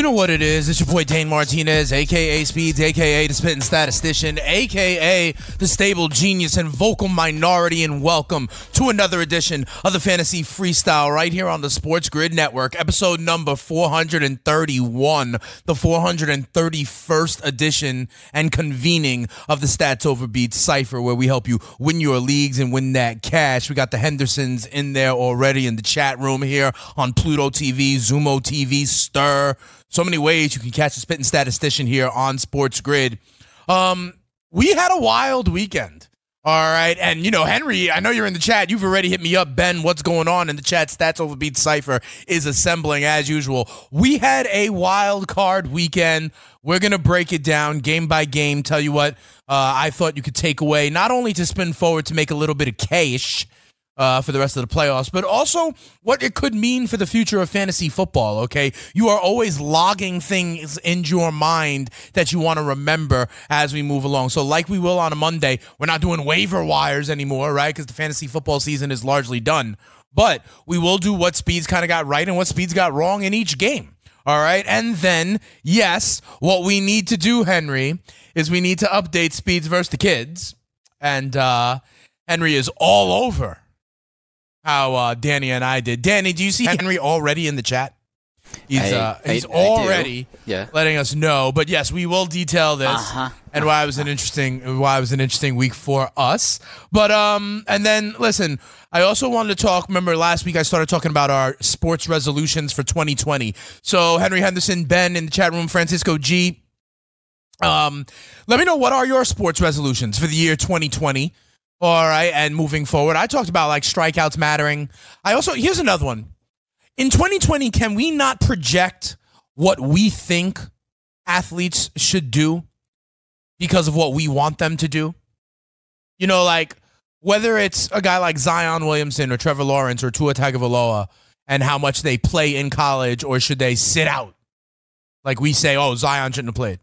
You know what it is. It's your boy Dane Martinez, aka Speeds, aka the Spitting Statistician, aka the Stable Genius and Vocal Minority, and welcome to another edition of the Fantasy Freestyle right here on the Sports Grid Network, episode number 431, the 431st edition and convening of the Stats Over Beats Cipher, where we help you win your leagues and win that cash. We got the Hendersons in there already in the chat room here on Pluto TV, Xumo TV, Stirr so many ways you can catch a spitting statistician here on Sports Grid. Um, we had a wild weekend. All right. And, you know, Henry, I know you're in the chat. You've already hit me up. Ben, what's going on in the chat? Stats Overbeat Cypher is assembling as usual. We had a wild card weekend. We're going to break it down game by game. Tell you what uh, I thought you could take away, not only to spin forward to make a little bit of cash, uh, for the rest of the playoffs, but also what it could mean for the future of fantasy football. Okay, you are always logging things in your mind that you want to remember as we move along. So, like we will on a Monday, we're not doing waiver wires anymore, right? Because the fantasy football season is largely done. But we will do what Speeds kind of got right and what Speeds got wrong in each game. All right. And then, yes, what we need to do, Henry, is we need to update Speeds versus the kids. And uh, Henry is all over how uh, Danny and I did. Danny, do you see Henry already in the chat? He's I- uh, he's I already Yeah. letting us know. But yes, we will detail this Uh-huh. and why it was an interesting why it was an interesting week for us. But um, and then listen, I also wanted to talk. Remember last week I started talking about our sports resolutions for 2020. So Henry Henderson, Ben in the chat room, Francisco G. Um, let me know what are your sports resolutions for the year 2020. All right, and moving forward, I talked about like strikeouts mattering. I also here's another one. In 2020, can we not project what we think athletes should do because of what we want them to do? You know, like whether it's a guy like Zion Williamson or Trevor Lawrence or Tua Tagovailoa and how much they play in college or should they sit out? Like we say, oh, Zion shouldn't have played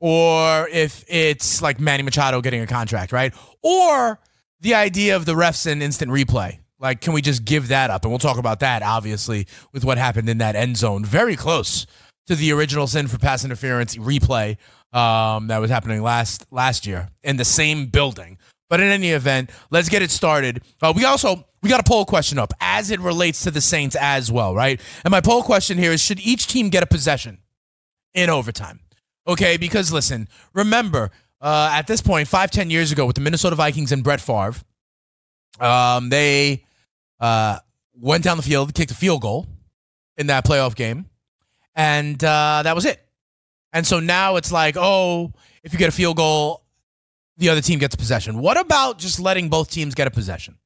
or if it's like Manny Machado getting a contract, right? Or the idea of the refs and instant replay. Like, can we just give that up? And we'll talk about that, obviously, with what happened in that end zone. Very close to the original sin for pass interference replay um, that was happening last last year in the same building. But in any event, let's get it started. Uh, we also we got a poll question up as it relates to the Saints as well, right? And my poll question here is: Should each team get a possession in overtime? Okay, because listen, remember, uh, at this point, five, ten years ago with the Minnesota Vikings and Brett Favre, um, they uh, went down the field, kicked a field goal in that playoff game, and uh, that was it. And so now it's like, oh, if you get a field goal, the other team gets a possession. What about just letting both teams get a possession?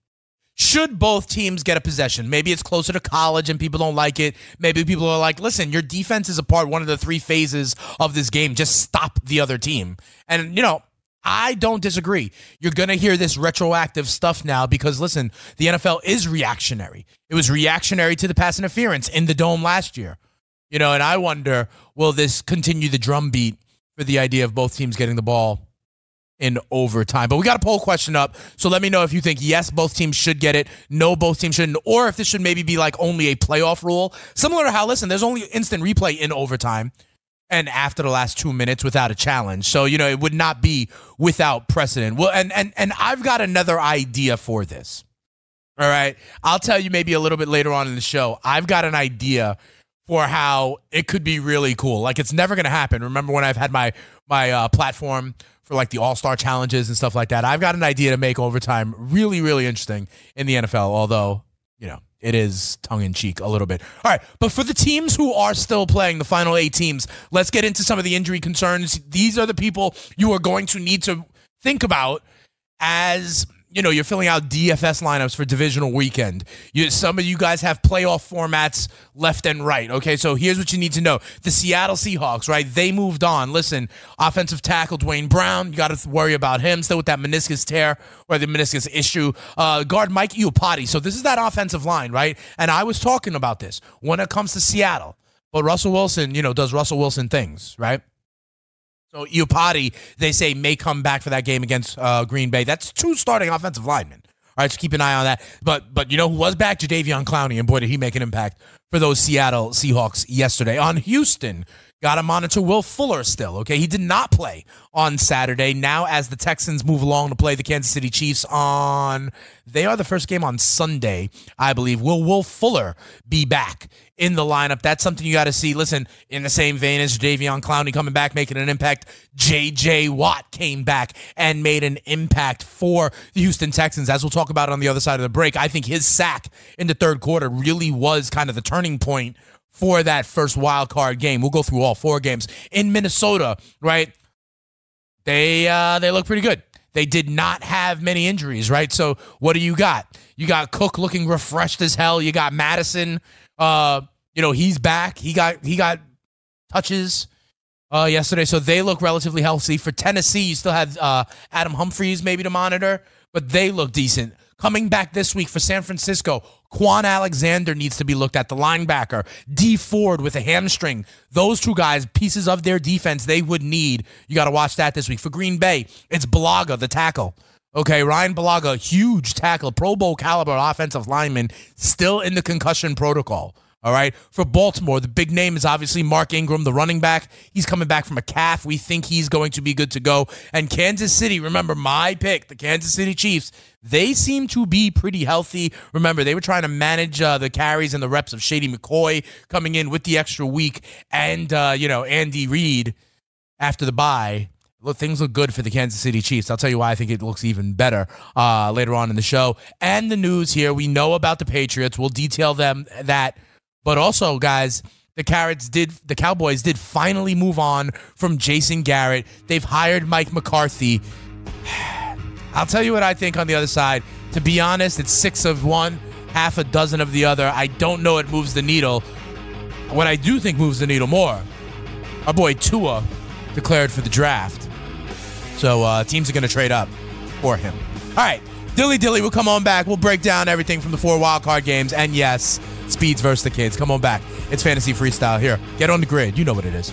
Should both teams get a possession? Maybe it's closer to college and people don't like it. Maybe people are like, listen, your defense is a part one of the three phases of this game. Just stop the other team. And, you know, I don't disagree. You're going to hear this retroactive stuff now because, listen, the NFL is reactionary. It was reactionary to the pass interference in the dome last year. You know, and I wonder will this continue the drumbeat for the idea of both teams getting the ball in overtime. But we got a poll question up. So let me know if you think yes, both teams should get it, no, both teams shouldn't, or if this should maybe be like only a playoff rule. Similar to how, listen, there's only instant replay in overtime and after the last two minutes without a challenge. So, you know, it would not be without precedent. Well, and and and I've got another idea for this. All right. I'll tell you maybe a little bit later on in the show. I've got an idea for how it could be really cool. Like it's never going to happen. Remember when I've had my my uh, platform for like the All Star challenges and stuff like that? I've got an idea to make overtime really really interesting in the NFL. Although you know it is tongue in cheek a little bit. All right, but for the teams who are still playing, the final eight teams, let's get into some of the injury concerns. These are the people you are going to need to think about as you know, you're filling out DFS lineups for divisional weekend. You, some of you guys have playoff formats left and right. Okay, so here's what you need to know: the Seattle Seahawks, right? They moved on. Listen, offensive tackle Duane Brown, you got to worry about him still with that meniscus tear or the meniscus issue. Uh, guard Mike Iupati. So this is that offensive line, right? And I was talking about this when it comes to Seattle, but Russell Wilson, you know, does Russell Wilson things, right? So Iupati, they say, may come back for that game against uh, Green Bay. That's two starting offensive linemen. All right, so keep an eye on that. But but you know who was back? Jadeveon Clowney, and boy, did he make an impact for those Seattle Seahawks yesterday. On Houston, got to monitor Will Fuller still. Okay, he did not play on Saturday. Now, as the Texans move along to play the Kansas City Chiefs on, they are the first game on Sunday, I believe. Will Will Fuller be back in the lineup? That's something you got to see. Listen, in the same vein as Davion Clowney coming back, making an impact, J.J. Watt came back and made an impact for the Houston Texans. As we'll talk about on the other side of the break, I think his sack in the third quarter really was kind of the turning point for that first wild card game. We'll go through all four games in Minnesota, right? They uh, they look pretty good. They did not have many injuries, right? So what do you got? You got Cook looking refreshed as hell. You got Mattison. Uh, you know he's back. He got he got touches uh, yesterday, so they look relatively healthy. For Tennessee, you still have uh, Adam Humphries maybe to monitor, but they look decent. Coming back this week for San Francisco, Kwon Alexander needs to be looked at, the linebacker. Dee Ford with a hamstring. Those two guys, pieces of their defense they would need. You got to watch that this week. For Green Bay, it's Bulaga, the tackle. Okay, Ryan Bulaga, huge tackle, Pro Bowl caliber offensive lineman, still in the concussion protocol. All right. For Baltimore, the big name is obviously Mark Ingram, the running back. He's coming back from a calf. We think he's going to be good to go. And Kansas City, remember my pick, the Kansas City Chiefs, they seem to be pretty healthy. Remember, they were trying to manage uh, the carries and the reps of Shady McCoy coming in with the extra week and, uh, you know, Andy Reid after the bye. Look, things look good for the Kansas City Chiefs. I'll tell you why I think it looks even better uh, later on in the show. And the news here, we know about the Patriots. We'll detail them that – but also, guys, the Carrots did the Cowboys did finally move on from Jason Garrett. They've hired Mike McCarthy. I'll tell you what I think on the other side. To be honest, it's six of one, half a dozen of the other. I don't know it moves the needle. What I do think moves the needle more, our boy Tua declared for the draft. So uh, teams are going to trade up for him. All right, Dilly Dilly we'll come on back. We'll break down everything from the four wild card games. And yes, Speeds versus the kids. Come on back. It's fantasy freestyle here. Get on the grid. You know what it is.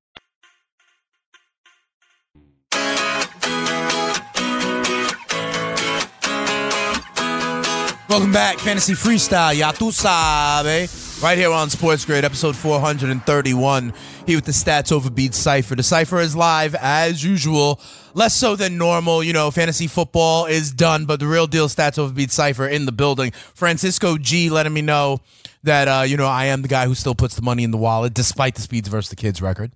Welcome back, Fantasy Freestyle. Ya tu sabe. Right here on Sports Grid, episode 431. Here with the Stats Over Beats Cypher. The Cypher is live as usual. Less so than normal. You know, fantasy football is done, but the real deal Stats Over Beats Cypher in the building. Francisco G letting me know that, uh, you know, I am the guy who still puts the money in the wallet despite the Speeds versus the Kids record.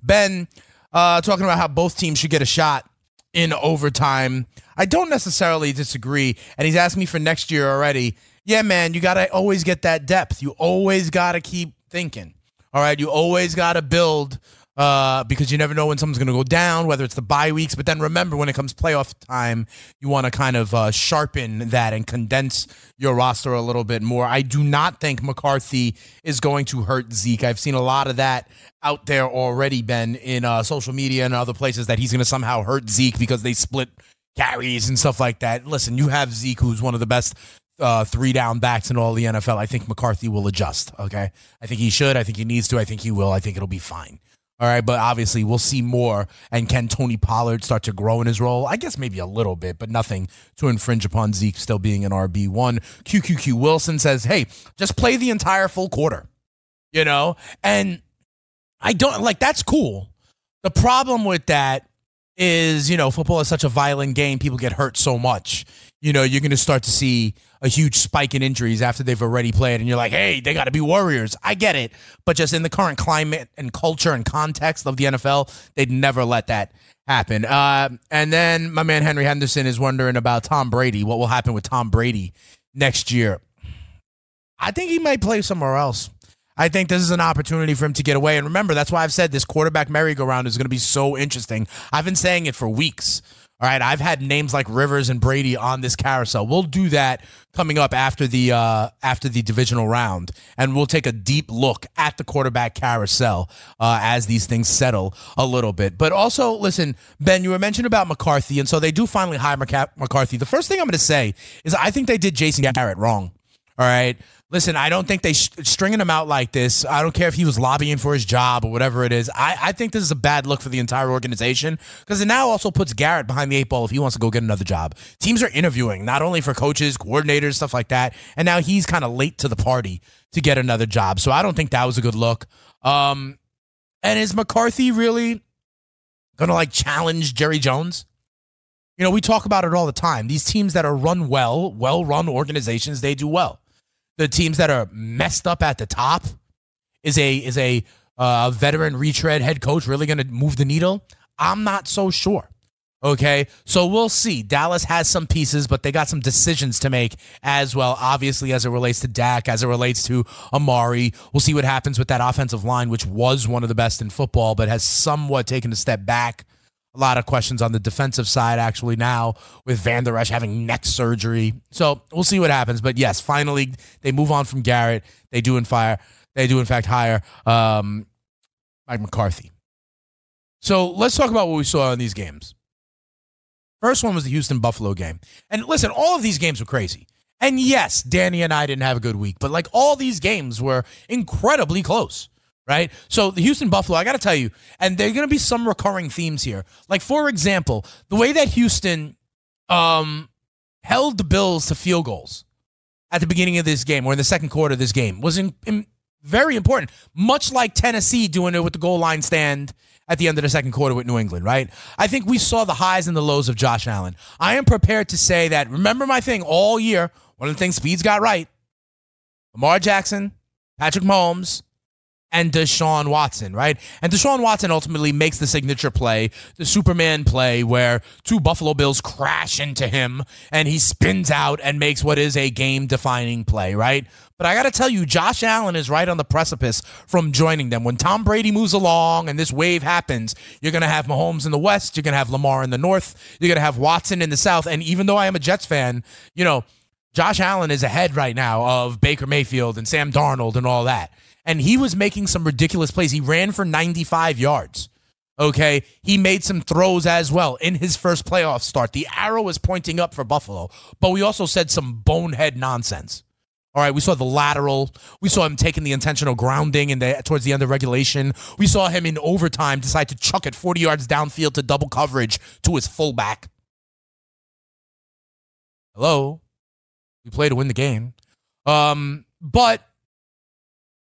Ben uh, talking about how both teams should get a shot in overtime. I don't necessarily disagree. And he's asked me for next year already. Yeah, man, you got to always get that depth. You always got to keep thinking. All right. You always got to build uh, because you never know when someone's going to go down, whether it's the bye weeks. But then remember, when it comes playoff time, you want to kind of uh, sharpen that and condense your roster a little bit more. I do not think McCarthy is going to hurt Zeke. I've seen a lot of that out there already, Ben, in uh, social media and other places that he's going to somehow hurt Zeke because they split carries and stuff like that. Listen, you have Zeke, who's one of the best uh, three down backs in all the NFL. I think McCarthy will adjust. Okay, I think he should. I think he needs to. I think he will. I think it'll be fine. All right, but obviously we'll see more. And can Tony Pollard start to grow in his role? I guess maybe a little bit, but nothing to infringe upon Zeke still being an RB one. QQQ Wilson says, "Hey, just play the entire full quarter," you know, and I don't like that's cool. The problem with that is, you know, football is such a violent game. People get hurt so much. You know, you're going to start to see a huge spike in injuries after they've already played. And you're like, hey, they got to be warriors. I get it. But just in the current climate and culture and context of the NFL, they'd never let that happen. Uh, and then my man Henry Henderson is wondering about Tom Brady. What will happen with Tom Brady next year? I think he might play somewhere else. I think this is an opportunity for him to get away. And remember, that's why I've said this quarterback merry-go-round is going to be so interesting. I've been saying it for weeks. All right, I've had names like Rivers and Brady on this carousel. We'll do that coming up after the uh, after the divisional round, and we'll take a deep look at the quarterback carousel uh, as these things settle a little bit. But also, listen, Ben, you were mentioned about McCarthy, and so they do finally hire McCarthy. The first thing I'm going to say is I think they did Jason Garrett wrong. All right. Listen, I don't think they sh- stringing him out like this. I don't care if he was lobbying for his job or whatever it is. I, I think this is a bad look for the entire organization because it now also puts Garrett behind the eight ball if he wants to go get another job. Teams are interviewing not only for coaches, coordinators, stuff like that, and now he's kind of late to the party to get another job. So I don't think that was a good look. Um, and is McCarthy really gonna like challenge Jerry Jones? You know, we talk about it all the time. These teams that are run well, well run organizations, they do well the teams that are messed up at the top is a is a uh, veteran retread head coach really going to move the needle? I'm not so sure. Okay, so we'll see. Dallas has some pieces, but they got some decisions to make as well. Obviously, as it relates to Dak, as it relates to Amari, we'll see what happens with that offensive line, which was one of the best in football, but has somewhat taken a step back a lot of questions on the defensive side actually now with Vander Esch having neck surgery. So we'll see what happens. But yes, finally they move on from Garrett. They do in fire. They do in fact hire um, Mike McCarthy. So let's talk about what we saw in these games. First one was the Houston Buffalo game. And listen, all of these games were crazy. And yes, Danny and I didn't have a good week, but like all these games were incredibly close right? So the Houston Buffalo, I got to tell you, and there are going to be some recurring themes here. Like for example, the way that Houston um, held the Bills to field goals at the beginning of this game or in the second quarter of this game was in, in very important. Much like Tennessee doing it with the goal line stand at the end of the second quarter with New England, right? I think we saw the highs and the lows of Josh Allen. I am prepared to say that. Remember my thing all year. One of the things Speeds got right. Lamar Jackson, Patrick Mahomes, and Deshaun Watson, right? And Deshaun Watson ultimately makes the signature play, the Superman play, where two Buffalo Bills crash into him and he spins out and makes what is a game defining play, right? But I got to tell you, Josh Allen is right on the precipice from joining them. When Tom Brady moves along and this wave happens, you're going to have Mahomes in the West, you're going to have Lamar in the North, you're going to have Watson in the South. And even though I am a Jets fan, you know, Josh Allen is ahead right now of Baker Mayfield and Sam Darnold and all that and he was making some ridiculous plays. He ran for 95 yards. Okay. He made some throws as well in his first playoff start. The arrow was pointing up for Buffalo, but we also said some bonehead nonsense. All right, we saw the lateral. We saw him taking the intentional grounding in the towards the end of regulation. We saw him in overtime decide to chuck it 40 yards downfield to double coverage to his fullback. Hello. We play to win the game. Um, but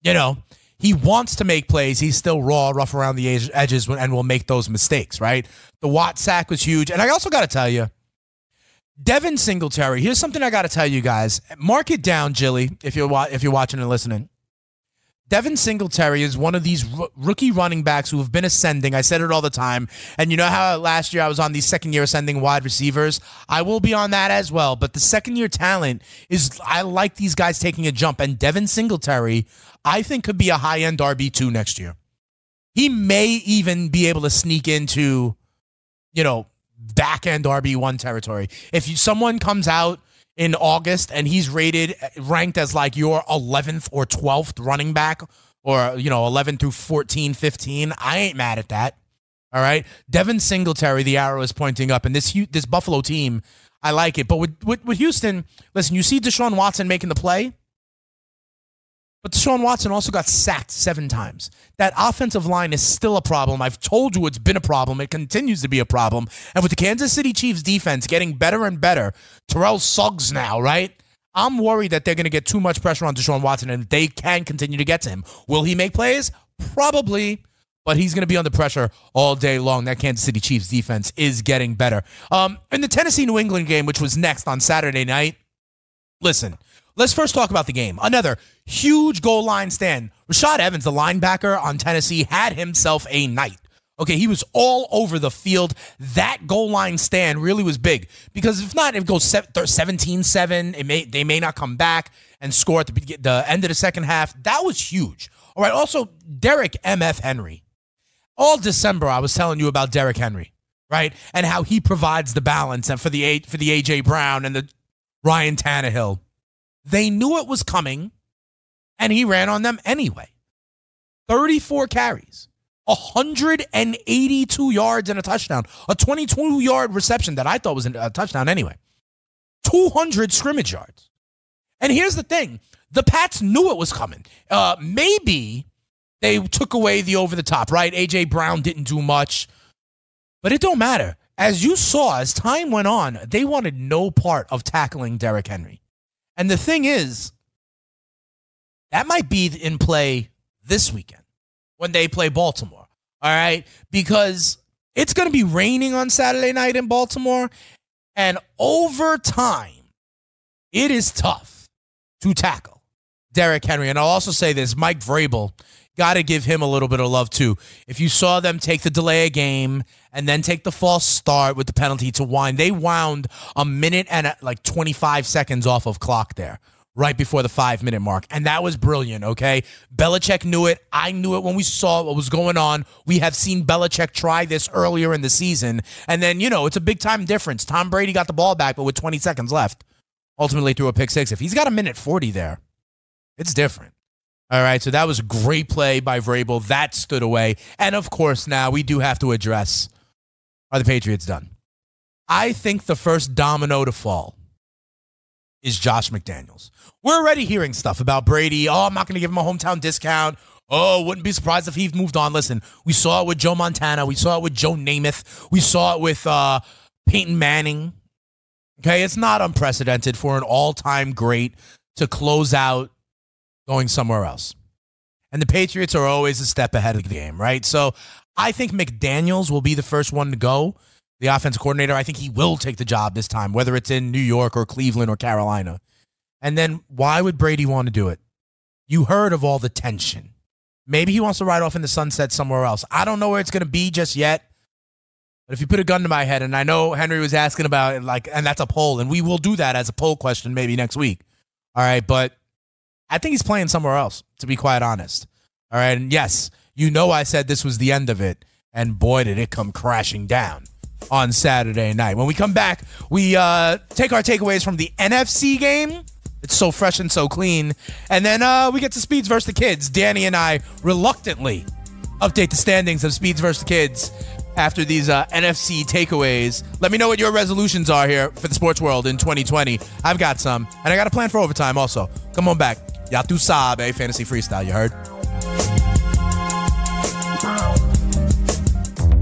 you know, he wants to make plays. He's still raw, rough around the edges, and will make those mistakes, right? The Watt sack was huge. And I also got to tell you, Devin Singletary, here's something I got to tell you guys. Mark it down, Jilly, if you're, if you're watching and listening. Devin Singletary is one of these r- rookie running backs who have been ascending. I said it all the time. And you know how last year I was on these second year ascending wide receivers? I will be on that as well. But the second year talent is, I like these guys taking a jump. And Devin Singletary, I think, could be a high end RB2 next year. He may even be able to sneak into, you know, back end RB1 territory. If you, someone comes out in August and he's rated ranked as like your 11th or 12th running back or you know 11 through 14 15 I ain't mad at that. All right? Devin Singletary the arrow is pointing up and this this Buffalo team I like it. But with, with with Houston listen you see Deshaun Watson making the play but Deshaun Watson also got sacked seven times. That offensive line is still a problem. I've told you it's been a problem. It continues to be a problem. And with the Kansas City Chiefs defense getting better and better, Terrell Suggs now, right? I'm worried that they're going to get too much pressure on Deshaun Watson and they can continue to get to him. Will he make plays? Probably. But he's going to be under pressure all day long. That Kansas City Chiefs defense is getting better. Um, in the Tennessee New England game, which was next on Saturday night, listen, Let's first talk about the game. Another huge goal line stand. Rashaan Evans, the linebacker on Tennessee, had himself a night. Okay, he was all over the field. That goal line stand really was big because if not, it goes 17 7, it may, they may not come back and score at the, the end of the second half. That was huge. All right, also, Derrick M.F. Henry. All December, I was telling you about Derrick Henry, right? And how he provides the balance and for the, for the A.J. Brown and the Ryan Tannehill. They knew it was coming, and he ran on them anyway. 34 carries, 182 yards and a touchdown, a 22 yard reception that I thought was a touchdown anyway, 200 scrimmage yards. And here's the thing the Pats knew it was coming. Uh, maybe they took away the over the top, right? AJ Brown didn't do much, but it don't matter. As you saw, as time went on, they wanted no part of tackling Derrick Henry. And the thing is, that might be in play this weekend when they play Baltimore. All right. Because it's going to be raining on Saturday night in Baltimore. And over time, it is tough to tackle Derrick Henry. And I'll also say this Mike Vrabel, got to give him a little bit of love too. If you saw them take the delay a game and then take the false start with the penalty to wind, they wound a minute and like 25 seconds off of clock there right before the five minute mark. And that was brilliant, okay? Belichick knew it. I knew it when we saw what was going on. We have seen Belichick try this earlier in the season. And then, you know, it's a big time difference. Tom Brady got the ball back, but with 20 seconds left, ultimately threw a pick six. If he's got a minute 40 there, it's different. All right, so that was a great play by Vrabel. That stood away. And of course, now we do have to address are the Patriots done? I think the first domino to fall is Josh McDaniels. We're already hearing stuff about Brady. Oh, I'm not going to give him a hometown discount. Oh, wouldn't be surprised if he moved on. Listen, we saw it with Joe Montana. We saw it with Joe Namath. We saw it with uh, Peyton Manning. Okay, it's not unprecedented for an all time great to close out going somewhere else. And the Patriots are always a step ahead of the game, right? So I think McDaniels will be the first one to go. The offensive coordinator, I think he will take the job this time, whether it's in New York or Cleveland or Carolina. And then why would Brady want to do it? You heard of all the tension Maybe he wants to ride off in the sunset somewhere else. I don't know where it's going to be just yet. But if you put a gun to my head, and I know Henry was asking about it, like, and that's a poll, and we will do that as a poll question maybe next week. All right, but I think he's playing somewhere else, to be quite honest. All right, and yes, you know I said this was the end of it, and boy, did it come crashing down on Saturday night. When we come back, we uh, take our takeaways from the NFC game. It's so fresh and so clean. And then uh, we get to Speeds versus the Kids. Danny and I reluctantly update the standings of Speeds versus the Kids after these uh, NFC takeaways. Let me know what your resolutions are here for the sports world in 2020. I've got some, and I got a plan for overtime also. Come on back. Y'all Yatu Sabe, Fantasy Freestyle, you heard?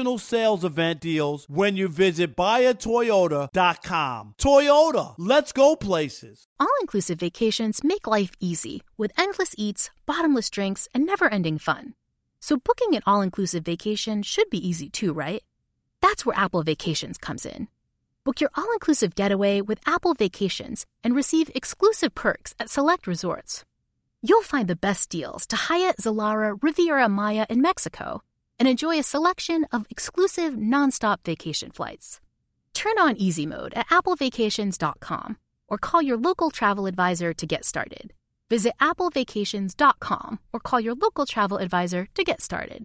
national sales event deals when you visit buyatoyota.com. Toyota, let's go places. All inclusive vacations make life easy with endless eats, bottomless drinks, and never ending fun. So booking an all inclusive vacation should be easy too, right? That's where Apple Vacations comes in. Book your all inclusive getaway with Apple Vacations and receive exclusive perks at select resorts. You'll find the best deals to Hyatt, Zilara, Riviera Maya in Mexico and enjoy a selection of exclusive nonstop vacation flights. Turn on easy mode at applevacations.com or call your local travel advisor to get started. Visit applevacations.com or call your local travel advisor to get started.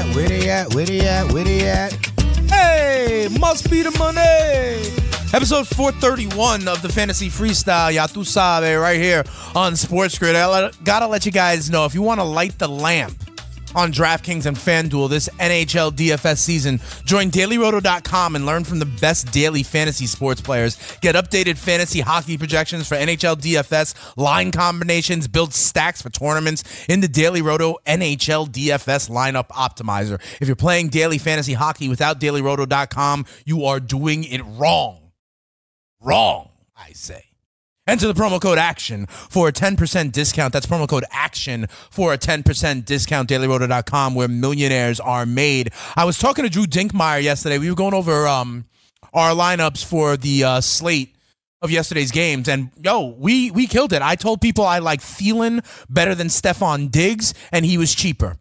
At? Where they at? Where they at? Where they at? Hey, must be the money. Episode 431 of the Fantasy Freestyle, ya tu Sabe, right here on Sports Grid. I gotta let you guys know if you want to light the lamp on DraftKings and FanDuel this NHL DFS season, join dailyroto.com and learn from the best daily fantasy sports players. Get updated fantasy hockey projections for NHL DFS, line combinations, build stacks for tournaments in the Daily Roto NHL DFS lineup optimizer. If you're playing daily fantasy hockey without dailyroto.com, you are doing it wrong. Wrong, I say. Enter the promo code ACTION for a 10% discount. That's promo code ACTION for a 10% discount. DailyRoto.com, where millionaires are made. I was talking to Drew Dinkmeyer yesterday. We were going over um, our lineups for the uh, slate of yesterday's games, and yo, we we killed it. I told people I like Thielen better than Stefon Diggs, and he was cheaper.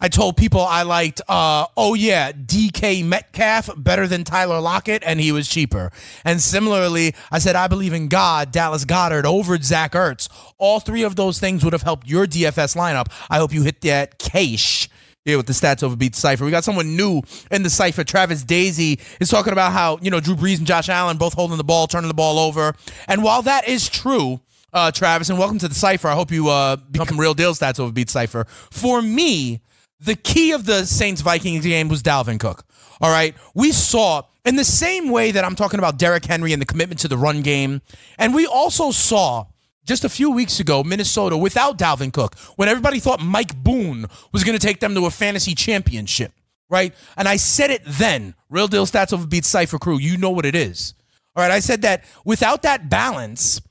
I told people I liked, uh, oh yeah, DK Metcalf better than Tyler Lockett, and he was cheaper. And similarly, I said I believe in God, Dallas Goedert over Zach Ertz. All three of those things would have helped your DFS lineup. I hope you hit that cash. here with the stats over beat cipher. We got someone new in the cipher. Travis Daisy is talking about how you know Drew Brees and Josh Allen both holding the ball, turning the ball over, and while that is true, uh, Travis, and welcome to the cipher. I hope you uh, become real deal stats over beat cipher. For me, the key of the Saints Vikings game was Dalvin Cook. All right, we saw in the same way that I'm talking about Derrick Henry and the commitment to the run game, and we also saw just a few weeks ago, Minnesota without Dalvin Cook, when everybody thought Mike Boone was going to take them to a fantasy championship, right? And I said it then. Real deal stats over beat Cypher Crew. You know what it is. All right. I said that without that balance,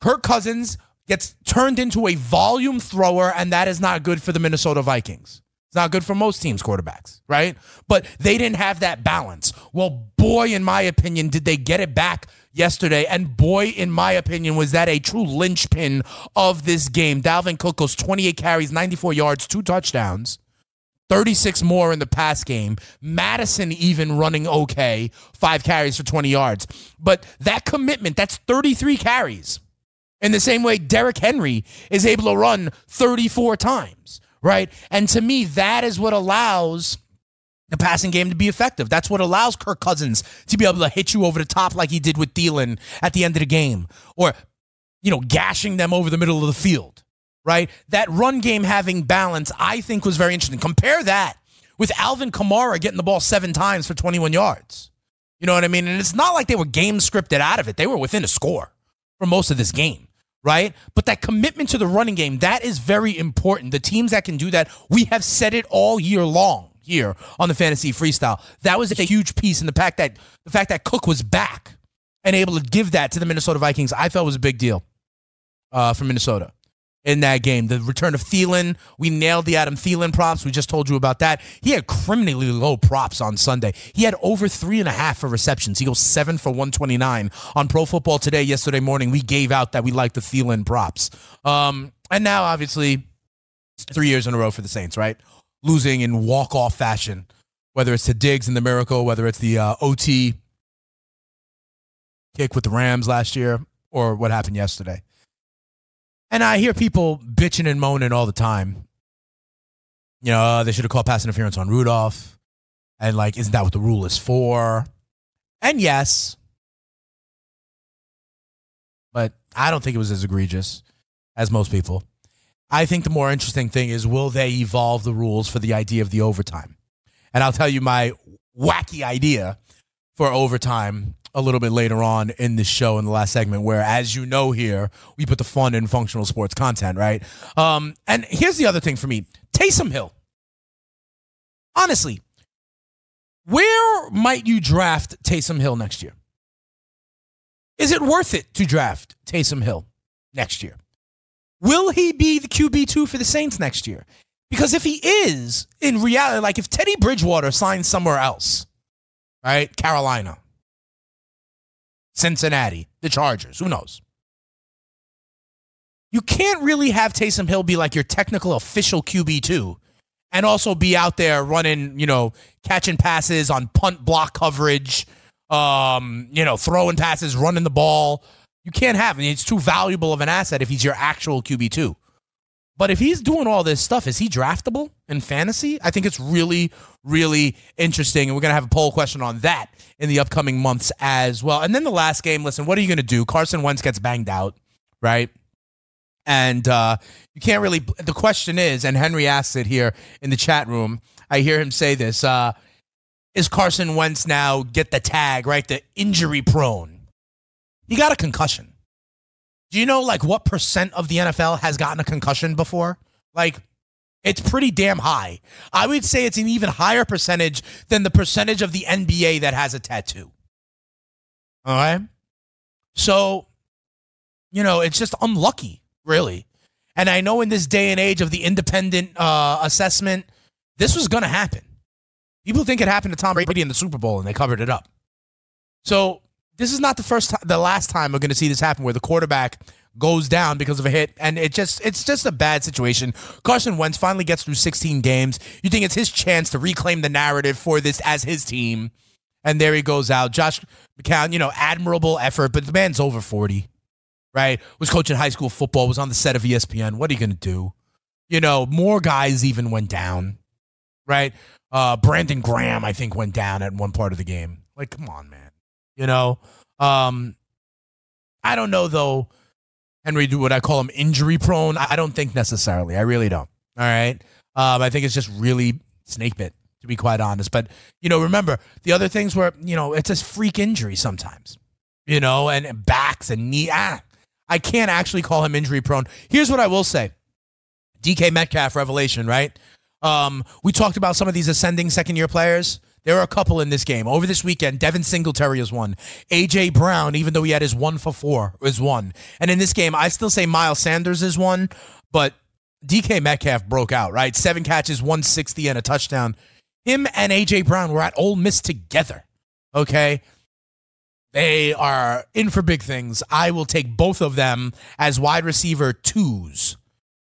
Kirk Cousins gets turned into a volume thrower, and that is not good for the Minnesota Vikings. It's not good for most teams' quarterbacks, right? But they didn't have that balance. Well, boy, in my opinion, did they get it back yesterday. And boy, in my opinion, was that a true linchpin of this game. Dalvin Cook goes 28 carries, 94 yards, two touchdowns. 36 more in the pass game. Mattison even running okay, five carries for 20 yards. But that commitment, that's 33 carries. In the same way, Derrick Henry is able to run 34 times, right? And to me, that is what allows the passing game to be effective. That's what allows Kirk Cousins to be able to hit you over the top like he did with Thielen at the end of the game, or you know, gashing them over the middle of the field. Right? That run game having balance, I think, was very interesting. Compare that with Alvin Kamara getting the ball seven times for 21 yards. You know what I mean? And it's not like they were game scripted out of it. They were within a score for most of this game right? But that commitment to the running game, that is very important. The teams that can do that, we have said it all year long here on the fantasy freestyle. That was a huge piece in the fact that the fact that Cook was back and able to give that to the Minnesota Vikings, I felt was a big deal uh, for Minnesota in that game. The return of Thielen, we nailed the Adam Thielen props. We just told you about that. He had criminally low props on Sunday. He had over three and a half for receptions. He goes seven for 129 on Pro Football Today. Yesterday morning, we gave out that we like the Thielen props. Um, and now, obviously, three years in a row for the Saints, right? losing in walk off fashion, whether it's to Diggs and the Miracle, whether it's the uh, OT kick with the Rams last year, or what happened yesterday. And I hear people bitching and moaning all the time. You know, uh, they should have called pass interference on Rudolph. And, like, isn't that what the rule is for? And yes, but I don't think it was as egregious as most people. I think the more interesting thing is will they evolve the rules for the idea of the overtime? And I'll tell you my wacky idea for overtime a little bit later on in the show in the last segment, where, as you know, here we put the fun in functional sports content, right? Um, and here's the other thing for me Taysom Hill. Honestly, where might you draft Taysom Hill next year? Is it worth it to draft Taysom Hill next year? Will he be the QB2 for the Saints next year? Because if he is, in reality, like if Teddy Bridgewater signs somewhere else, right? Carolina, Cincinnati, the Chargers, who knows? You can't really have Taysom Hill be like your technical official QB2 and also be out there running, you know, catching passes on punt block coverage, um, you know, throwing passes, running the ball. You can't have him. It's too valuable of an asset if he's your actual QB2. But if he's doing all this stuff, is he draftable in fantasy? I think it's really, really interesting. And we're going to have a poll question on that in the upcoming months as well. And then the last game, listen, what are you going to do? Carson Wentz gets banged out, right? And uh, you can't really. The question is, and Henry asks it here in the chat room. I hear him say this: uh, Is Carson Wentz now get the tag right? The injury prone he got a concussion. Do you know like what percent of the NFL has gotten a concussion before? Like it's pretty damn high. I would say it's an even higher percentage than the percentage of the NBA that has a tattoo. All right? So, you know, it's just unlucky, really. And I know in this day and age of the independent uh, assessment, this was going to happen. People think it happened to Tom Brady in the Super Bowl and they covered it up. So this is not the first time, the last time we're going to see this happen where the quarterback goes down because of a hit and it just it's just a bad situation. Carson Wentz finally gets through 16 games. You think it's his chance to reclaim the narrative for this as his team. And there he goes out. Josh McCown, you know, admirable effort, but the man's over 40. Right? Was coaching high school football, was on the set of ESPN. What are you to do? You know, more guys even went down. right? Uh, Brandon Graham, I think, went down at one part of the game. Like, come on, man. You know, um, I don't know though. Henry, what I call him injury prone. I don't think necessarily. I really don't. All right. Um, I think it's just really snake bit, to be quite honest. But you know, remember the other things where you know it's a freak injury sometimes. You know, and backs and knee. Ah, I can't actually call him injury prone. Here's what I will say: DK Metcalf revelation, right? Um, we talked about some of these ascending second year players. There are a couple in this game. Over this weekend, Devin Singletary is one. AJ Brown, even though he had his one for four, is one. And in this game, I still say Miles Sanders is one, but DK Metcalf broke out, right? Seven catches, 160, and a touchdown. Him and AJ Brown were at Ole Miss together. Okay. They are in for big things. I will take both of them as wide receiver twos,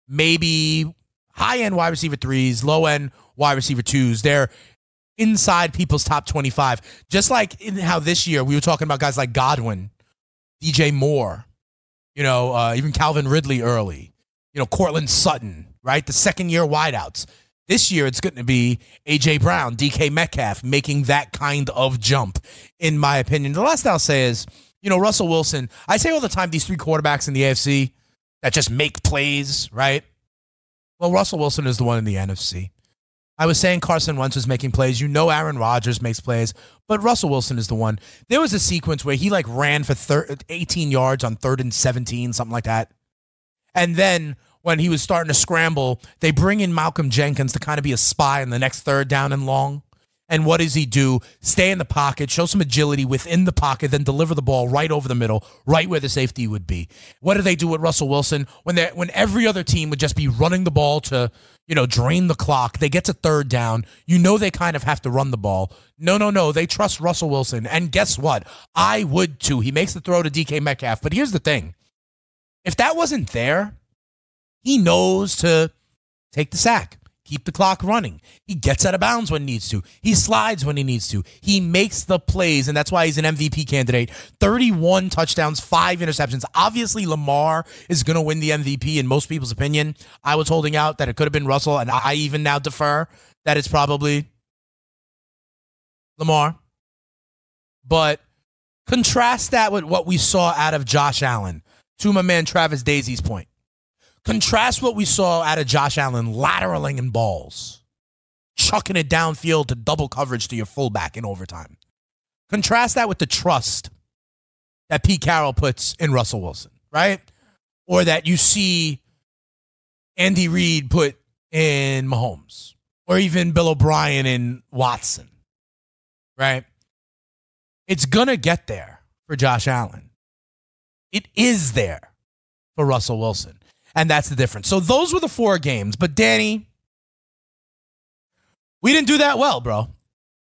maybe high end wide receiver threes, low end wide receiver twos. They're inside people's top 25. Just like in how this year we were talking about guys like Godwin, DJ Moore, you know, uh, even Calvin Ridley early, you know, Courtland Sutton, right? The second year wideouts. This year it's going to be AJ Brown, DK Metcalf making that kind of jump, in my opinion. The last I'll say is, you know, Russell Wilson. I say all the time these three quarterbacks in the AFC that just make plays, right? Well, Russell Wilson is the one in the NFC. I was saying Carson Wentz was making plays. You know Aaron Rodgers makes plays, but Russell Wilson is the one. There was a sequence where he like ran for thir- 18 yards on third and 17, something like that. And then when he was starting to scramble, they bring in Malcolm Jenkins to kind of be a spy in the next third down and long. And what does he do? Stay in the pocket, show some agility within the pocket, then deliver the ball right over the middle, right where the safety would be. What do they do with Russell Wilson when they when every other team would just be running the ball to, you know, drain the clock? They get to third down. You know they kind of have to run the ball. No, no, no. They trust Russell Wilson. And guess what? I would too. He makes the throw to DK Metcalf. But here's the thing. If that wasn't there, he knows to take the sack keep the clock running. He gets out of bounds when he needs to. He slides when he needs to. He makes the plays, and that's why he's an MVP candidate. 31 touchdowns, five interceptions. Obviously, Lamar is going to win the MVP in most people's opinion. I was holding out that it could have been Russell, and I even now defer that it's probably Lamar. But contrast that with what we saw out of Josh Allen, to my man Travis Daisy's point. Contrast what we saw out of Josh Allen lateraling in balls, chucking it downfield to double coverage to your fullback in overtime. Contrast that with the trust that Pete Carroll puts in Russell Wilson, right? Or that you see Andy Reid put in Mahomes, or even Bill O'Brien in Watson, right? It's going to get there for Josh Allen. It is there for Russell Wilson. And that's the difference. So those were the four games. But Danny, we didn't do that well, bro.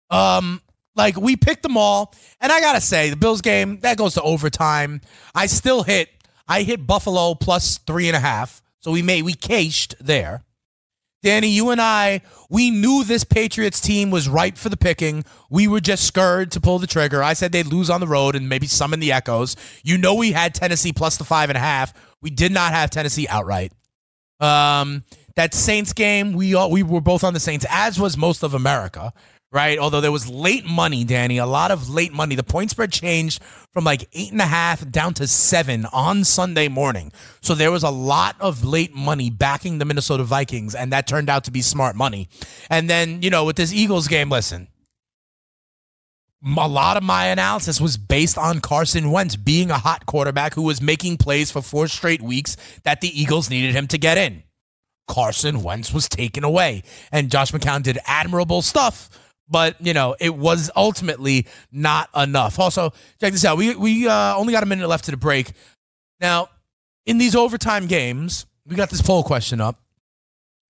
Um, like we picked them all, and I gotta say, the Bills game that goes to overtime. I still hit. I hit Buffalo plus three and a half, so we made we cashed there. Danny, you and I, we knew this Patriots team was ripe for the picking. We were just scared to pull the trigger. I said they'd lose on the road and maybe summon the echoes. You know we had Tennessee plus the five and a half. We did not have Tennessee outright. Um, that Saints game, we all we were both on the Saints, as was most of America right? Although there was late money, Danny, a lot of late money. The point spread changed from like eight and a half down to seven on Sunday morning. So there was a lot of late money backing the Minnesota Vikings, and that turned out to be smart money. And then, you know, with this Eagles game, listen. A lot of my analysis was based on Carson Wentz being a hot quarterback who was making plays for four straight weeks that the Eagles needed him to get in. Carson Wentz was taken away, and Josh McCown did admirable stuff but you know it was ultimately not enough. Also, check this out. We we uh, only got a minute left to the break. Now, in these overtime games, we got this poll question up,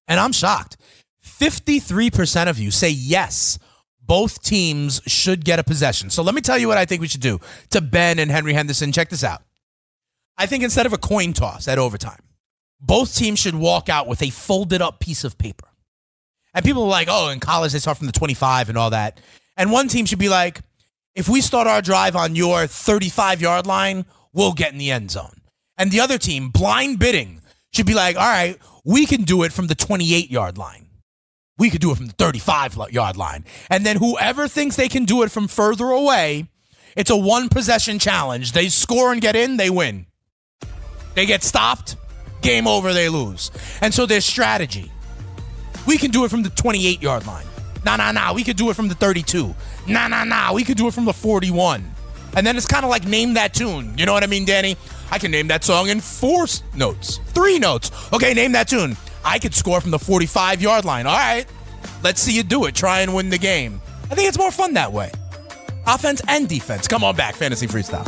and I'm shocked. Fifty-three percent of you say yes. Both teams should get a possession. So let me tell you what I think we should do. To Ben and Henry Henderson, check this out. I think instead of a coin toss at overtime, both teams should walk out with a folded up piece of paper. And people are like, oh, in college they start from the 25 and all that. And one team should be like, if we start our drive on your 35 yard line, we'll get in the end zone. And the other team, blind bidding, should be like, all right, we can do it from the 28 yard line. we could do it from the 35 yard line. And then whoever thinks they can do it from further away, it's a one possession challenge. They score and get in, they win. They get stopped, game over, they lose. And so there's strategy. We can do it from the 28 yard line. Nah, nah, nah. We could do it from the 32. Nah, nah, nah. We could do it from the 41. And then it's kind of like name that tune. You know what I mean, Danny? I can name that song in four notes, three notes. Okay, name that tune. I could score from the 45 yard line. All right, let's see you do it. Try and win the game. I think it's more fun that way. Offense and defense. Come on back, fantasy freestyle.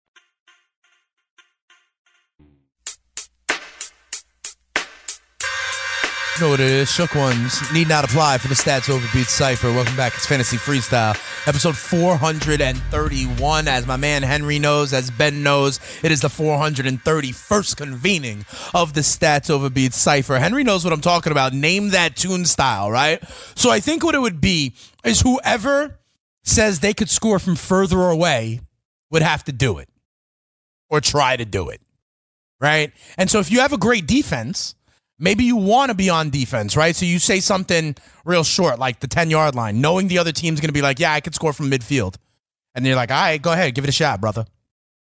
You know what it is. Shook ones need not apply for the stats overbeat cipher. Welcome back. It's Fantasy Freestyle, episode 431. As my man Henry knows, as Ben knows, it is the 431st convening of the stats overbeat cipher. Henry knows what I'm talking about. Name that tune style, right? So I think what it would be is whoever says they could score from further away would have to do it or try to do it, right? And so if you have a great defense maybe you want to be on defense, right? So you say something real short, like the 10 yard line, knowing the other team's going to be like, yeah, I could score from midfield. And you're like, all right, go ahead, give it a shot, brother.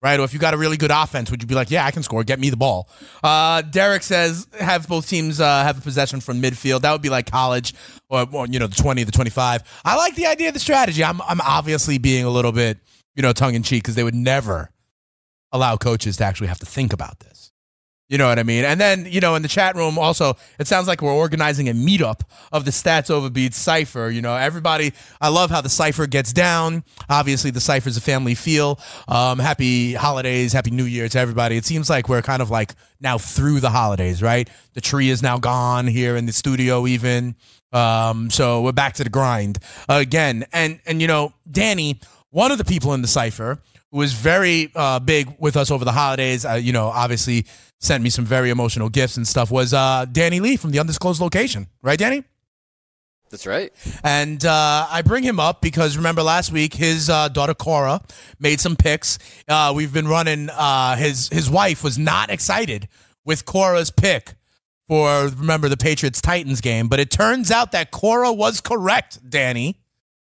Right? Or if you got a really good offense, would you be like, yeah, I can score, get me the ball? Uh, Derrick says, have both teams uh, have a possession from midfield. That would be like college or, or, you know, the 20, the 25. I like the idea of the strategy. I'm, I'm obviously being a little bit, you know, tongue in cheek because they would never allow coaches to actually have to think about this. You know what I mean? And then, you know, in the chat room also, it sounds like we're organizing a meetup of the Stats Over Beats Cypher. You know, everybody, I love how the Cypher gets down. Obviously, the Cypher's a family feel. Um, happy holidays, happy new year to everybody. It seems like we're kind of like now through the holidays, right? The tree is now gone here in the studio, even. Um, so we're back to the grind again. And, and, you know, Danny, one of the people in the Cypher, who was very uh, big with us over the holidays. Uh, you know, obviously sent me some very emotional gifts and stuff. Was uh, Danny Lee from the undisclosed location, right, Danny? That's right. And uh, I bring him up because remember last week his uh, daughter Cora made some picks. Uh, we've been running. Uh, his his wife was not excited with Cora's pick for remember the Patriots Titans game, but it turns out that Cora was correct, Danny.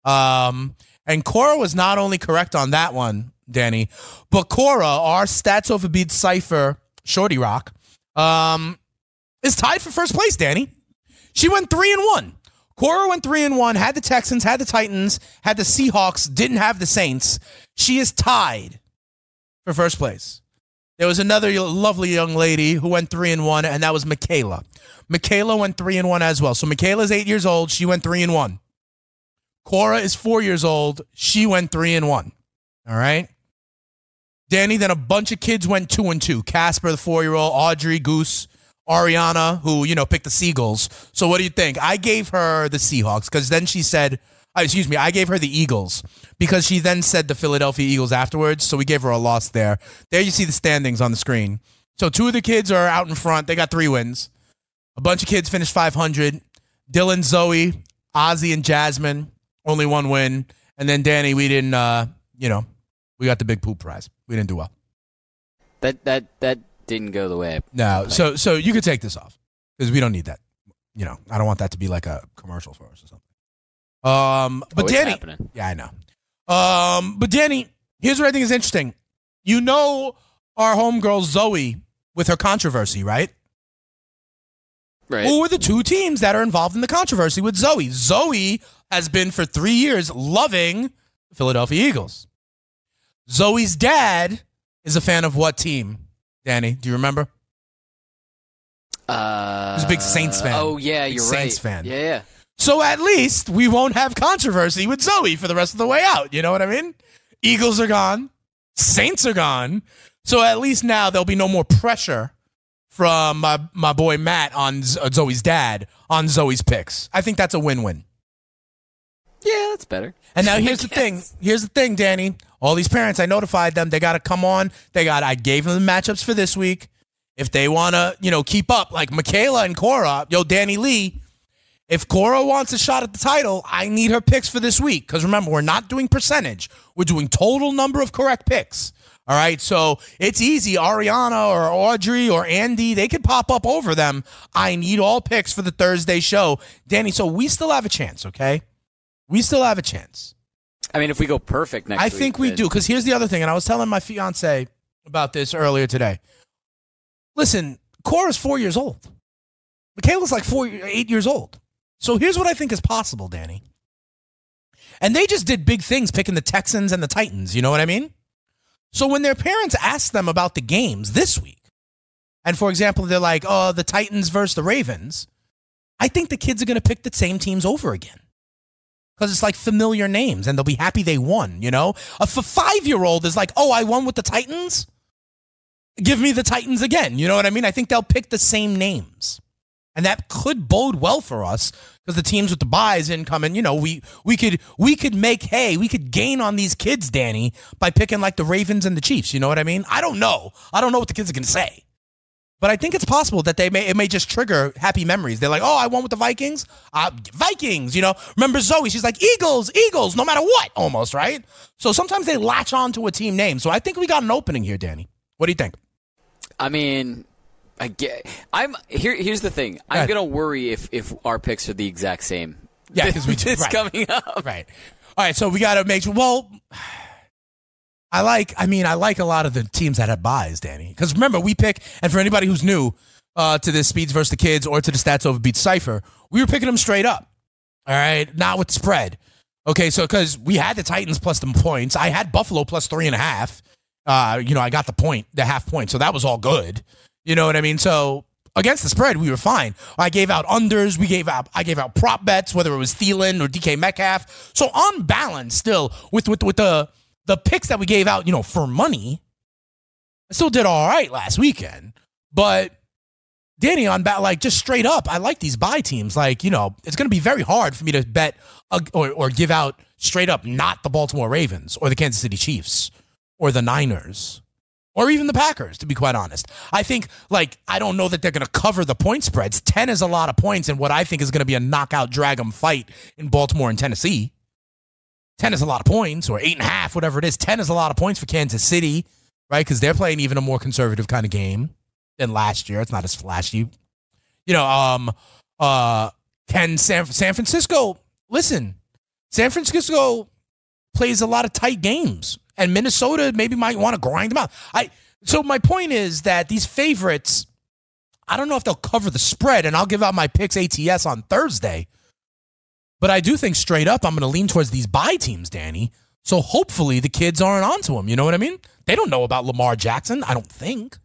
Um, and Cora was not only correct on that one, Danny, but Cora, our stats over beat cipher, Shorty Rock, um, is tied for first place, Danny. She went three and one. Cora went three and one, had the Texans, had the Titans, had the Seahawks, didn't have the Saints. She is tied for first place. There was another lovely young lady who went three and one, and that was Michaela. Michaela went three and one as well. So Michaela's eight years old. She went three and one. Cora is four years old. She went three and one. All right. Danny, then a bunch of kids went two and two. Casper, the four year old, Audrey, Goose, Ariana, who, you know, picked the Seagulls. So what do you think? I gave her the Seahawks because then she said, uh, excuse me, I gave her the Eagles because she then said the Philadelphia Eagles afterwards. So we gave her a loss there. There you see the standings on the screen. So two of the kids are out in front. They got three wins. A bunch of kids finished 500. Dylan, Zoe, Ozzy, and Jasmine, only one win. And then Danny, we didn't, uh, you know, we got the big poop prize. We didn't do well. That that that didn't go the way. I No, planned. so so you could take this off because we don't need that. You know, I don't want that to be like a commercial for us or something. Um, but Danny, happening. yeah, I know. Um, but Danny, here's what I think is interesting. You know, our homegirl Zoe with her controversy, right? Right. Who are the two teams that are involved in the controversy with Zoe? Zoe has been for three years loving Philadelphia Eagles. Zoe's dad is a fan of what team? Danny, do you remember? Uh, He's a big Saints fan. Oh yeah, Big you're Saints right. fan. Yeah, yeah. So at least we won't have controversy with Zoe for the rest of the way out. You know what I mean? Eagles are gone, Saints are gone. So at least now there'll be no more pressure from my, my boy Matt on Zoe's dad on Zoe's picks. I think that's a win win. Yeah, that's better. And now here's the thing. Here's the thing, Danny. All these parents, I notified them. They got to come on. They got. I gave them the matchups for this week. If they want to, you know, keep up, like Michaela and Cora, yo, Danny Lee. If Cora wants a shot at the title, I need her picks for this week. Because remember, we're not doing percentage. We're doing total number of correct picks. All right. So it's easy. Ariana or Audrey or Andy, they could pop up over them. I need all picks for the Thursday show. Danny, so we still have a chance, okay? We still have a chance. I mean, if we go perfect next I week, think we then- do. Because here's the other thing, and I was telling my fiance about this earlier today. Listen, Cora's four years old. Michaela's like four, eight years old. So here's what I think is possible, Danny. And they just did big things picking the Texans and the Titans. You know what I mean? So when their parents ask them about the games this week, and for example, they're like, oh, the Titans versus the Ravens, I think the kids are going to pick the same teams over again because it's like familiar names and they'll be happy they won, you know? A five year old is like, oh, I won with the Titans? Give me the Titans again. You know what I mean? I think they'll pick the same names. And that could bode well for us because the teams with the buys incoming, you know, we we could we could make hay, we could gain on these kids, Danny, by picking like the Ravens and the Chiefs. You know what I mean? I don't know. I don't know what the kids are gonna say. But I think it's possible that they may it may just trigger happy memories. They're like, oh, I won with the Vikings, uh, Vikings. You know, remember Zoe? She's like Eagles, Eagles, no matter what, almost right. So sometimes they latch on to a team name. So I think we got an opening here, Danny. What do you think? I mean, I get. I'm here. Here's the thing. I'm ahead. gonna worry if if our picks are the exact same. Yeah, because we. It's right. coming up. Right. All right. So we got to make sure. Well, I like. I mean, I like a lot of the teams that have buys, Danny. Because remember, we pick. And for anybody who's new uh, to this Speeds versus the Kids or to the Stats Over Beat Cipher, we were picking them straight up. All right, not with spread. Okay, so because we had the Titans plus the points, I had Buffalo plus three and a half. Uh, you know, I got the point, the half point, so that was all good. You know what I mean? So against the spread, we were fine. I gave out unders, we gave out, I gave out prop bets, whether it was Thielen or DK Metcalf. So on balance, still with with with the the picks that we gave out, you know, for money, I still did all right last weekend. But Danny, on bat, like just straight up, I like these buy teams. Like, you know, it's going to be very hard for me to bet uh, or, or give out straight up not the Baltimore Ravens or the Kansas City Chiefs or the Niners or even the Packers, to be quite honest. I think, like, I don't know that they're going to cover the point spreads. 10 is a lot of points in what I think is going to be a knockout drag 'em fight in Baltimore and Tennessee. 10 is a lot of points, or 8.5, whatever it is. 10 is a lot of points for Kansas City, right? Because they're playing even a more conservative kind of game than last year. It's not as flashy. You know, um, uh, can San San Francisco listen? San Francisco plays a lot of tight games, and Minnesota maybe might want to grind them out. I so my point is that these favorites, I don't know if they'll cover the spread, and I'll give out my picks ATS on Thursday. But I do think straight up, I'm going to lean towards these buy teams, Danny. So hopefully the kids aren't onto them. You know what I mean? They don't know about Lamar Jackson. I don't think.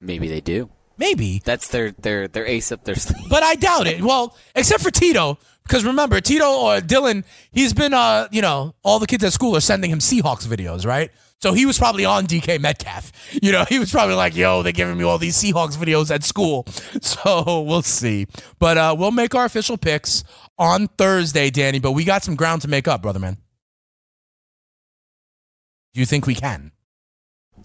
Maybe they do. Maybe that's their their their ace up their sleeve. But I doubt it. Well, except for Tito, because remember Tito or Dylan, he's been uh you know all the kids at school are sending him Seahawks videos, right? So he was probably on DK Metcalf. You know, he was probably like, yo, they're giving me all these Seahawks videos at school. So we'll see. But uh, we'll make our official picks on Thursday, Danny. But we got some ground to make up, brother man. Do you think we can?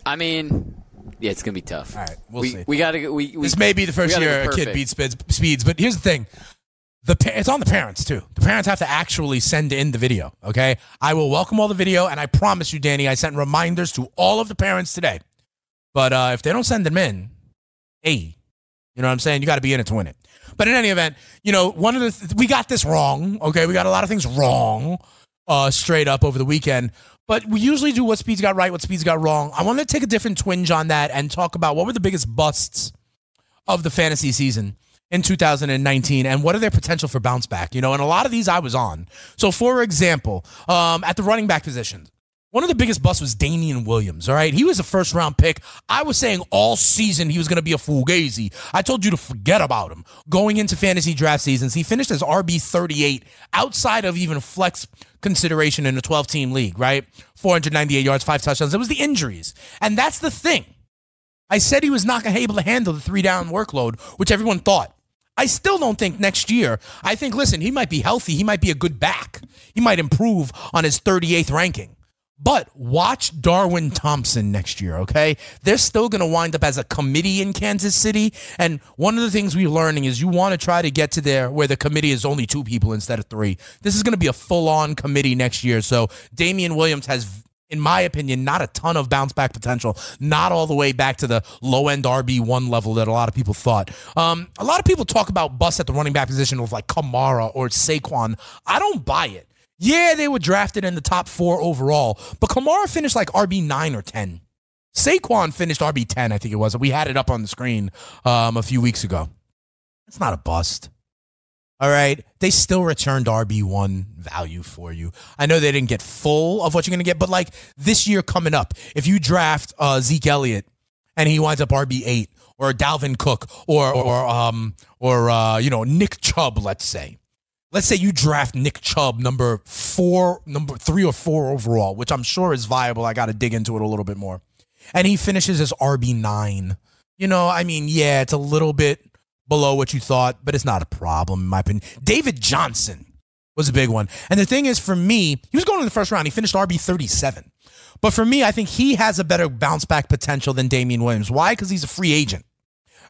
I mean, yeah, it's gonna be tough. All right, we'll we, see. We gotta. We, we this may be the first year a kid beats speeds, speeds, but here's the thing: the it's on the parents too. The parents have to actually send in the video. Okay, I will welcome all the video, and I promise you, Danny, I sent reminders to all of the parents today. But uh, if they don't send them in, hey, you know what I'm saying? You got to be in it to win it. But in any event, you know, one of the th- we got this wrong. Okay, we got a lot of things wrong, uh, straight up over the weekend. But we usually do what Speeds got right, what Speeds got wrong. I want to take a different twinge on that and talk about what were the biggest busts of the fantasy season in 2019 and what are their potential for bounce back you know and a lot of these i was on so for example um, at the running back position one of the biggest busts was Damien Williams. All right, he was a first round pick. I was saying all season he was going to be a fugazi. I told you to forget about him going into fantasy draft seasons. He finished as RB thirty eight outside of even flex consideration in a twelve team league. Right, four hundred ninety eight yards, five touchdowns. It was the injuries, and that's the thing. I said he was not able to handle the three down workload, which everyone thought. I still don't think next year. I think, listen, he might be healthy. He might be a good back. He might improve on his 38th ranking. But watch Darwin Thompson next year, okay? They're still going to wind up as a committee in Kansas City. And one of the things we're learning is you want to try to get to there where the committee is only two people instead of three. This is going to be a full on committee next year. So Damien Williams has in my opinion, not a ton of bounce back potential. Not all the way back to the low end RB one level that a lot of people thought. Um, a lot of people talk about bust at the running back position with like Kamara or Saquon. I don't buy it. Yeah, they were drafted in the top four overall, but Kamara finished like RB nine or ten. Saquon finished RB ten, I think it was. We had it up on the screen um, a few weeks ago. It's not a bust. All right. They still returned RB1 value for you. I know they didn't get full of what you're going to get, but like this year coming up, if you draft uh, Zeke Elliott and he winds up RB8 or Dalvin Cook or, or, um, or, uh, you know, Nick Chubb, let's say. Let's say you draft Nick Chubb number four, number three or four overall, which I'm sure is viable. I got to dig into it a little bit more. And he finishes as RB9. You know, I mean, yeah, it's a little bit below what you thought, but it's not a problem in my opinion. David Johnson was a big one. And the thing is, for me, he was going in the first round. He finished RB 37. But for me, I think he has a better bounce back potential than Damien Williams. Why? Because he's a free agent.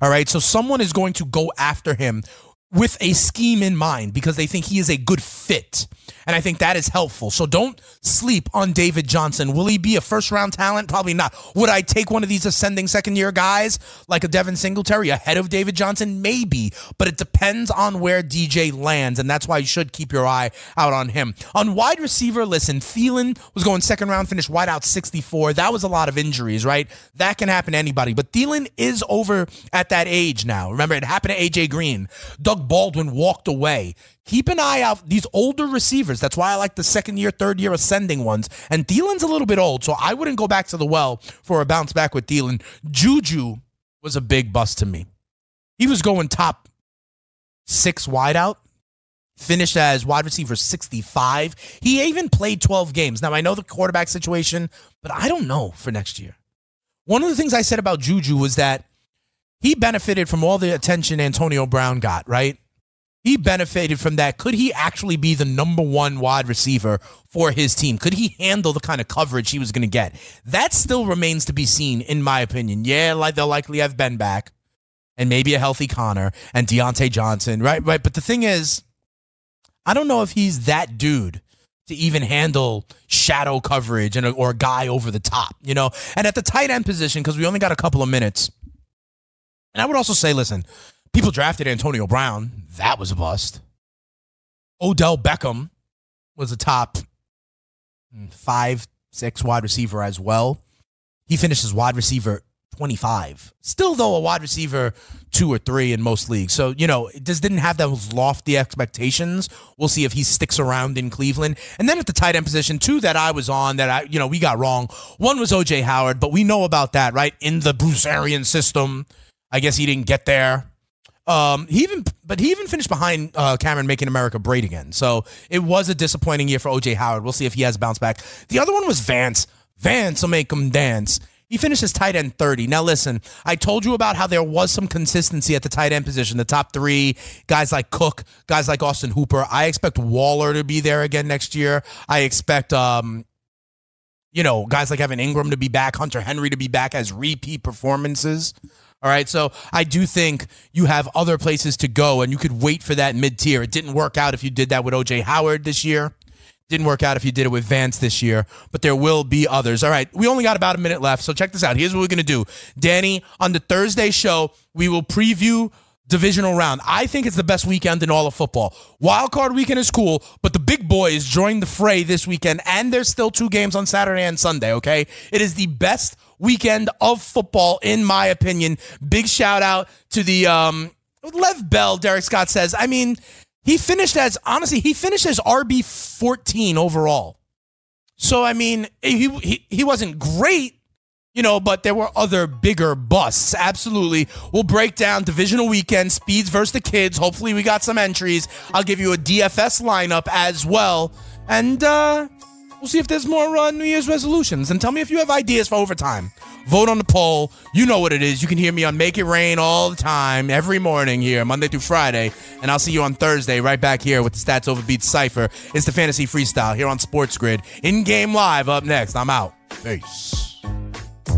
All right. So someone is going to go after him with a scheme in mind because they think he is a good fit. And I think that is helpful. So don't sleep on David Johnson. Will he be a first round talent? Probably not. Would I take one of these ascending second year guys like a Devin Singletary ahead of David Johnson? Maybe, but it depends on where DJ lands. And that's why you should keep your eye out on him. On wide receiver, listen, Thielen was going second round, finished wide out 64. That was a lot of injuries, right? That can happen to anybody. But Thielen is over at that age now. Remember, it happened to AJ Green. Doug Baldwin walked away. Keep an eye out these older receivers. That's why I like the second year, third year ascending ones. And Thielen's a little bit old, so I wouldn't go back to the well for a bounce back with Thielen. Juju was a big bust to me. He was going top six wide out, finished as wide receiver 65. He even played 12 games. Now, I know the quarterback situation, but I don't know for next year. One of the things I said about Juju was that he benefited from all the attention Antonio Brown got, right? He benefited from that. Could he actually be the number one wide receiver for his team? Could he handle the kind of coverage he was going to get? That still remains to be seen, in my opinion. Yeah, like they'll likely have Ben back and maybe a healthy Conner and Diontae Johnson, right? Right. But the thing is, I don't know if he's that dude to even handle shadow coverage and or a guy over the top, you know. And at the tight end position, because we only got a couple of minutes. And I would also say, listen, People drafted Antonio Brown. That was a bust. Odell Beckham was a top five, six wide receiver as well. He finished as wide receiver 25. Still, though, a wide receiver two or three in most leagues. So, you know, just didn't have those lofty expectations. We'll see if he sticks around in Cleveland. And then at the tight end position, two that I was on that I, you know, we got wrong. One was OJ Howard, but we know about that, right? In the Bruce Arians system. I guess he didn't get there. Um, he even, but he even finished behind uh, Cameron making America great again. So it was a disappointing year for OJ Howard. We'll see if he has bounced back. The other one was Vance. Vance will make him dance. He finishes tight end 30. Now, listen, I told you about how there was some consistency at the tight end position. The top three, guys like Cook, guys like Austin Hooper. I expect Waller to be there again next year. I expect, um, you know, guys like Evan Engram to be back, Hunter Henry to be back as repeat performances. All right. So I do think you have other places to go and you could wait for that mid tier. It didn't work out if you did that with OJ Howard this year. Didn't work out if you did it with Vance this year, but there will be others. All right, we only got about a minute left, so check this out. Here's what we're going to do. Danny, on the Thursday show, we will preview divisional round. I think it's the best weekend in all of football. Wild card weekend is cool, but the big boys join the fray this weekend, and there's still two games on Saturday and Sunday, okay? It is the best weekend of football, in my opinion. Big shout out to the um, Lev Bell, Derrick Scott says. I mean, he finished as honestly, he finished as RB 14 overall. So I mean, he he, he wasn't great, you know, but there were other bigger busts. Absolutely. We'll break down divisional weekend, speeds versus the kids. Hopefully we got some entries. I'll give you a DFS lineup as well. And uh We'll see if there's more uh, New Year's resolutions. And tell me if you have ideas for overtime. Vote on the poll. You know what it is. You can hear me on Make It Rain all the time, every morning here, Monday through Friday. And I'll see you on Thursday, right back here with the Stats Over Beats Cypher. It's the Fantasy Freestyle here on Sports Grid. In game live up next. I'm out. Peace.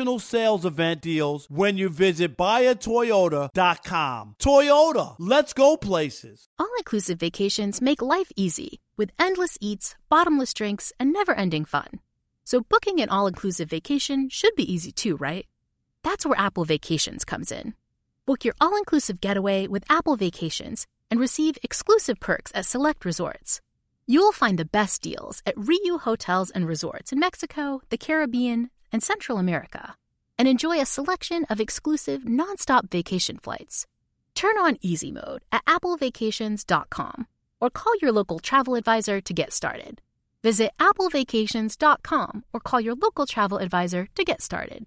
national sales event deals when you visit buyatoyota.com. Toyota, let's go places. All inclusive vacations make life easy with endless eats, bottomless drinks, and never ending fun. So booking an all inclusive vacation should be easy too, right? That's where Apple Vacations comes in. Book your all inclusive getaway with Apple Vacations and receive exclusive perks at select resorts. You'll find the best deals at Riu Hotels and Resorts in Mexico, the Caribbean, and Central America, and enjoy a selection of exclusive nonstop vacation flights. Turn on easy mode at applevacations.com or call your local travel advisor to get started. Visit applevacations.com or call your local travel advisor to get started.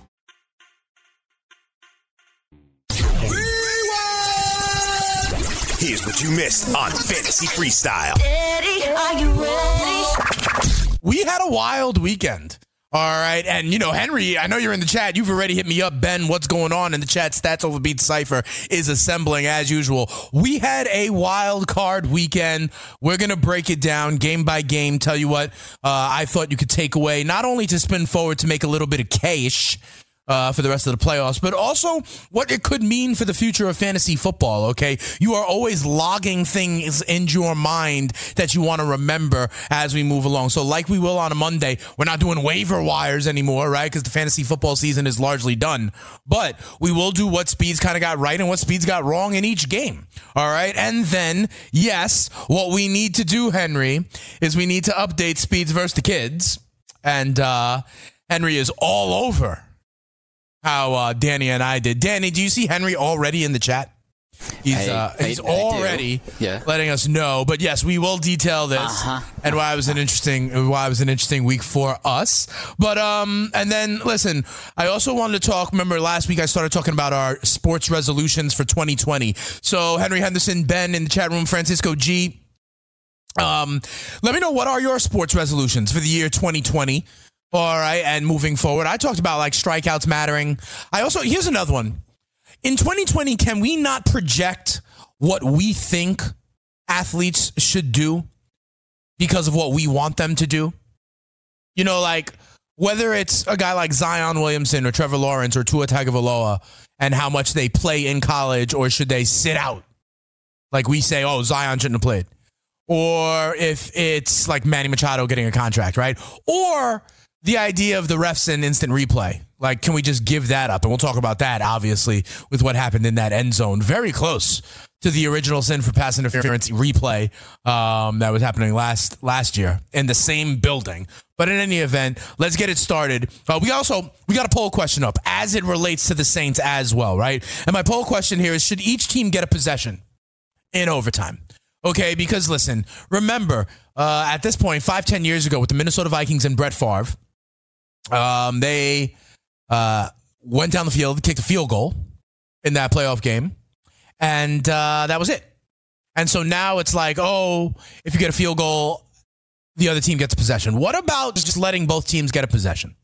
Here's what you missed on Fantasy Freestyle. We had a wild weekend. All right. And, you know, Henry, I know you're in the chat. You've already hit me up. Ben, what's going on in the chat? Stats over Beat Cypher is assembling as usual. We had a wild card weekend. We're going to break it down game by game. Tell you what uh, I thought you could take away, not only to spin forward to make a little bit of cash uh, for the rest of the playoffs, but also what it could mean for the future of fantasy football. Okay, you are always logging things in your mind that you want to remember as we move along. So, like we will on a Monday, we're not doing waiver wires anymore, right? Because the fantasy football season is largely done. But we will do what Speeds kind of got right and what Speeds got wrong in each game. All right, and then yes, what we need to do, Henry, is we need to update Speeds versus the kids, and uh, Henry is all over how uh, Danny and I did. Danny, do you see Henry already in the chat? He's I- uh, he's I- I already. Yeah. letting us know. But yes, we will detail this Uh-huh. and why it was an interesting why it was an interesting week for us. But um, and then listen, I also wanted to talk. Remember last week I started talking about our sports resolutions for 2020. So Henry Henderson, Ben in the chat room, Francisco G. Um, let me know what are your sports resolutions for the year 2020. All right, and moving forward, I talked about like strikeouts mattering. I also here's another one. In 2020, can we not project what we think athletes should do because of what we want them to do? You know, like whether it's a guy like Zion Williamson or Trevor Lawrence or Tua Tagovailoa and how much they play in college or should they sit out? Like we say, oh, Zion shouldn't have played. Or if it's like Manny Machado getting a contract, right? Or the idea of the refs and instant replay. Like, can we just give that up? And we'll talk about that, obviously, with what happened in that end zone. Very close to the original sin for pass interference replay um, that was happening last last year in the same building. But in any event, let's get it started. Uh, we also we got a poll question up as it relates to the Saints as well, right? And my poll question here is: Should each team get a possession in overtime? Okay, because listen, remember uh, at this point, five ten years ago, with the Minnesota Vikings and Brett Favre, um, they uh, went down the field, kicked a field goal in that playoff game, and uh, that was it. And so now it's like, oh, if you get a field goal, the other team gets possession. What about just letting both teams get a possession?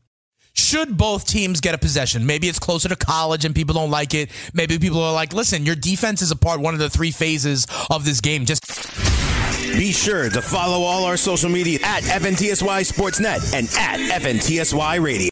Should both teams get a possession? Maybe it's closer to college and people don't like it. Maybe people are like, listen, your defense is a part, one of the three phases of this game. Just Be sure to follow all our social media at FNTSY Sportsnet and at FNTSY Radio.